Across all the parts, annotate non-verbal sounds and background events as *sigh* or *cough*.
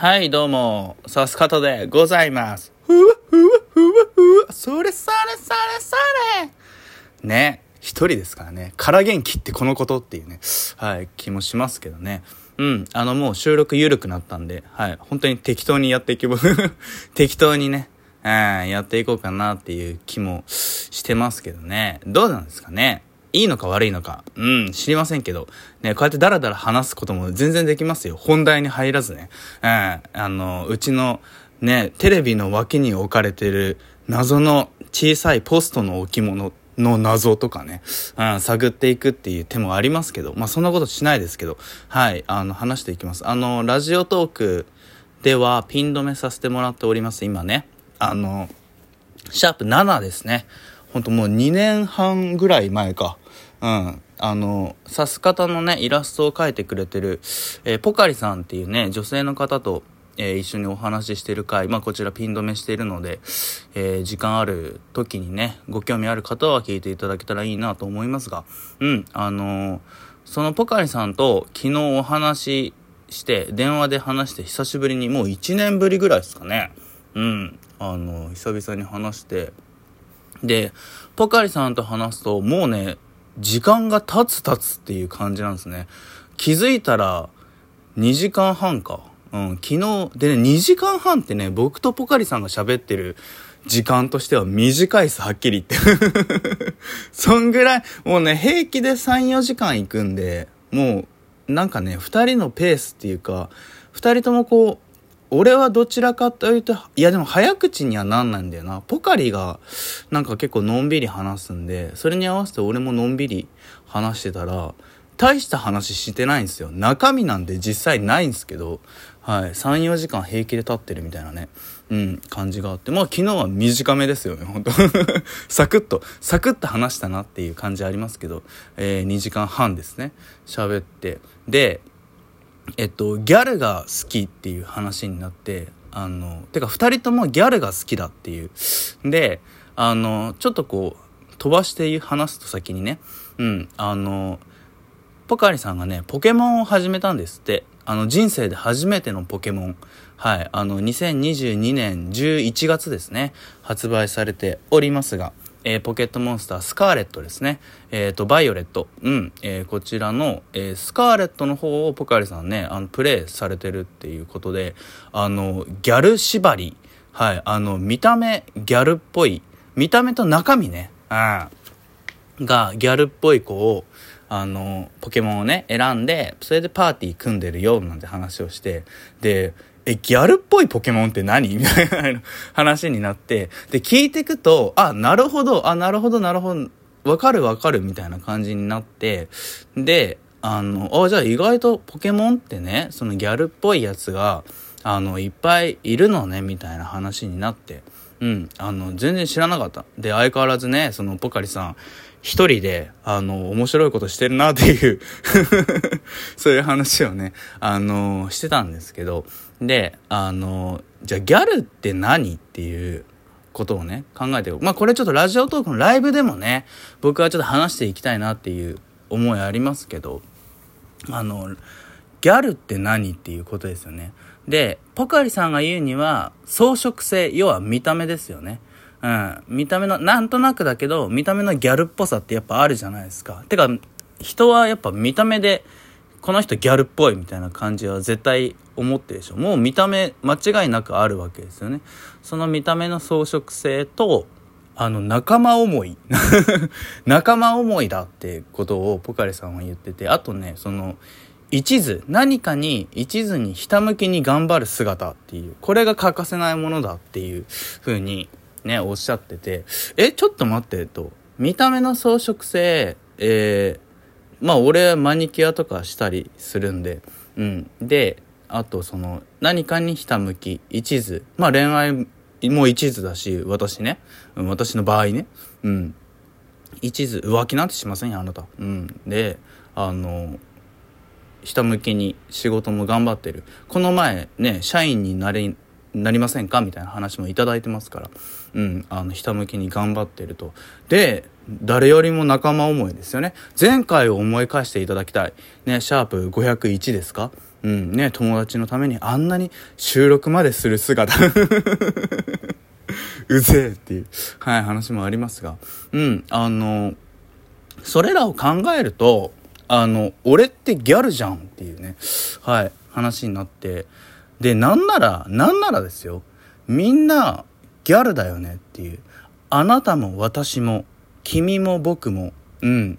はい、どうも、サスカトでございます。ふわふわふわふわ、それそれそれそれ。ね、一人ですからね、から元気ってこのことっていうね、はい、気もしますけどね。うん、あのもう収録緩くなったんで、はい、本当に適当にやっていけば、*laughs* 適当にね、うん、やっていこうかなっていう気もしてますけどね。どうなんですかね？いいのか悪いのか、うん、知りませんけど、ね、こうやってダラダラ話すことも全然できますよ。本題に入らずね。うん、あの、うちの、ね、テレビの脇に置かれてる謎の小さいポストの置物の謎とかね、うん、探っていくっていう手もありますけど、まあそんなことしないですけど、はい、あの、話していきます。あの、ラジオトークではピン止めさせてもらっております、今ね。あの、シャープ7ですね。ほんともう2年半ぐらい前か。うん。あの、さす方のね、イラストを描いてくれてる、えーポカリさんっていうね、女性の方と、えー一緒にお話ししてる回、まあこちらピン止めしているので、えー時間ある時にね、ご興味ある方は聞いていただけたらいいなと思いますが、うん、あのーそのポカリさんと昨日お話しして、電話で話して久しぶりに、もう1年ぶりぐらいですかね。うん。あの、久々に話して、で、ポカリさんと話すと、もうね、時間が経つ経つっていう感じなんですね。気づいたら、2時間半か。うん、昨日、でね、2時間半ってね、僕とポカリさんが喋ってる時間としては短いです、はっきり言って。*laughs* そんぐらい、もうね、平気で3、4時間行くんで、もう、なんかね、2人のペースっていうか、2人ともこう、俺はどちらかというと、いやでも早口にはなんないんだよな。ポカリがなんか結構のんびり話すんで、それに合わせて俺ものんびり話してたら、大した話してないんですよ。中身なんで実際ないんですけど、はい。3、4時間平気で経ってるみたいなね、うん、感じがあって。まあ昨日は短めですよね、本当 *laughs* サクッと、サクッと話したなっていう感じありますけど、えー、2時間半ですね。喋って。で、えっと、ギャルが好きっていう話になって、あの、てか二人ともギャルが好きだっていう。で、あの、ちょっとこう、飛ばして話すと先にね、うん、あの、ポカリさんがね、ポケモンを始めたんですって。あの、人生で初めてのポケモン。はい。あの、2022年11月ですね。発売されておりますが、えーポケットモンスタースカーレットですね。えっ、と、バイオレット。うん。えーこちらの、えスカーレットの方をポカリさんね、あの、プレイされてるっていうことで、あの、ギャル縛り。はい。あの、見た目、ギャルっぽい。見た目と中身ね。うん。がギャルっぽい子をあのポケモンをね選んでそれでパーティー組んでるよなんて話をしてでえギャルっぽいポケモンって何？みたいな *laughs* 話になってで聞いてくとあなるほど。あなるほどなるほど。わかるわかる。みたいな感じになってであのあじゃあ意外とポケモンってねそのギャルっぽいやつがあのいっぱいいるのねみたいな話になって。うんあの全然知らなかったで相変わらずねそのポカリさん一人で、あの、面白いことしてるなっていう *laughs* そういう話をね、あの、してたんですけど、で、あの、じゃあギャルって何っていうことをね、考えてまあこれちょっとラジオトークのライブでもね、僕はちょっと話していきたいなっていう思いありますけど、あの、ギャルって何っていうことですよね。で、ポカリさんが言うには、装飾性、要は見た目ですよね。うん。見た目の、なんとなくだけど、見た目のギャルっぽさってやっぱあるじゃないですか。てか、人はやっぱ見た目で、この人ギャルっぽいみたいな感じは絶対思ってるでしょ。もう見た目間違いなくあるわけですよね。その見た目の装飾性と、あの、仲間思い。*laughs* 仲間思いだってことをポカリさんは言ってて、あとね、その、一途、何かに一途にひたむきに頑張る姿っていう、これが欠かせないものだっていう風にね、おっしゃってて、え、ちょっと待って、と。見た目の装飾性、えー、まあ俺マニキュアとかしたりするんで、うん。で、あとその、何かにひたむき、一途。まあ恋愛も一途だし、私ね。私の場合ね。うん。一途、浮気なんてしませんよ、あなた。うん。で、あの、ひたむきに仕事も頑張ってる。この前ね、社員になり、なりませんかみたいな話もいいてますから。うん、あの、ひたむきに頑張ってると。で、誰よりも仲間思いですよね。前回を思い返していただきたい。ね、シャープ501ですか？うんね、友達のためにあんなに収録までする姿 *laughs* うぜえっていう、はい、話もありますが、うん、あの、それらを考えると、あの、俺ってギャルじゃんっていうね、はい、話になって、で、なんなら、なんならですよ、みんなギャルだよねっていう、あなたも私も、君も僕も、うん、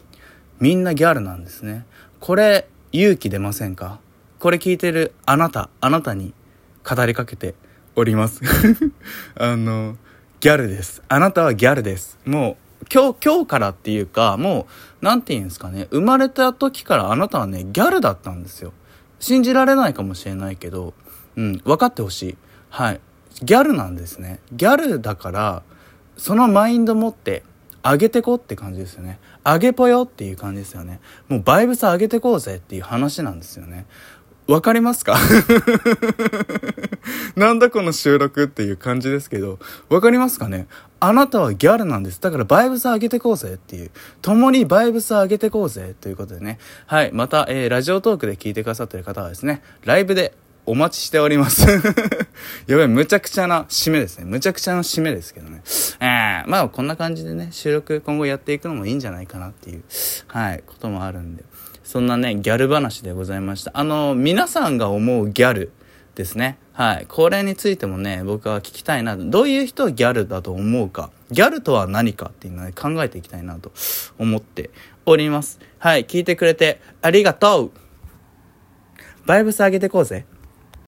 みんなギャルなんですね。これ、勇気出ませんか？これ聞いてるあなた、あなたに語りかけております。*laughs* あの、ギャルです。あなたはギャルです。もう、今日、今日からっていうか、もう、なんて言うんですかね、生まれた時からあなたはね、ギャルだったんですよ。信じられないかもしれないけど、うん、分かってほしい。はい。ギャルなんですね。ギャルだから、そのマインド持って、上げてこって感じですよね。上げぽよっていう感じですよね。もうバイブス上げてこうぜっていう話なんですよね。わかりますか？*laughs* なんだこの収録っていう感じですけど、わかりますかね？あなたはギャルなんです。だからバイブス上げてこうぜっていう。共にバイブス上げてこうぜということでね。はい。また、えー、ラジオトークで聞いてくださってる方はですね、ライブでお待ちしております *laughs* やばい、むちゃくちゃな締めですね。むちゃくちゃな締めですけどね。えー、まあこんな感じでね、収録今後やっていくのもいいんじゃないかなっていう、はい、こともあるんで。そんなね、ギャル話でございました。あの、皆さんが思うギャルですね。はい。これについてもね、僕は聞きたいな。どういう人をギャルだと思うか。ギャルとは何かっていうのを、ね、考えていきたいなと思っております。はい。聞いてくれてありがとうバイブス上げてこうぜ。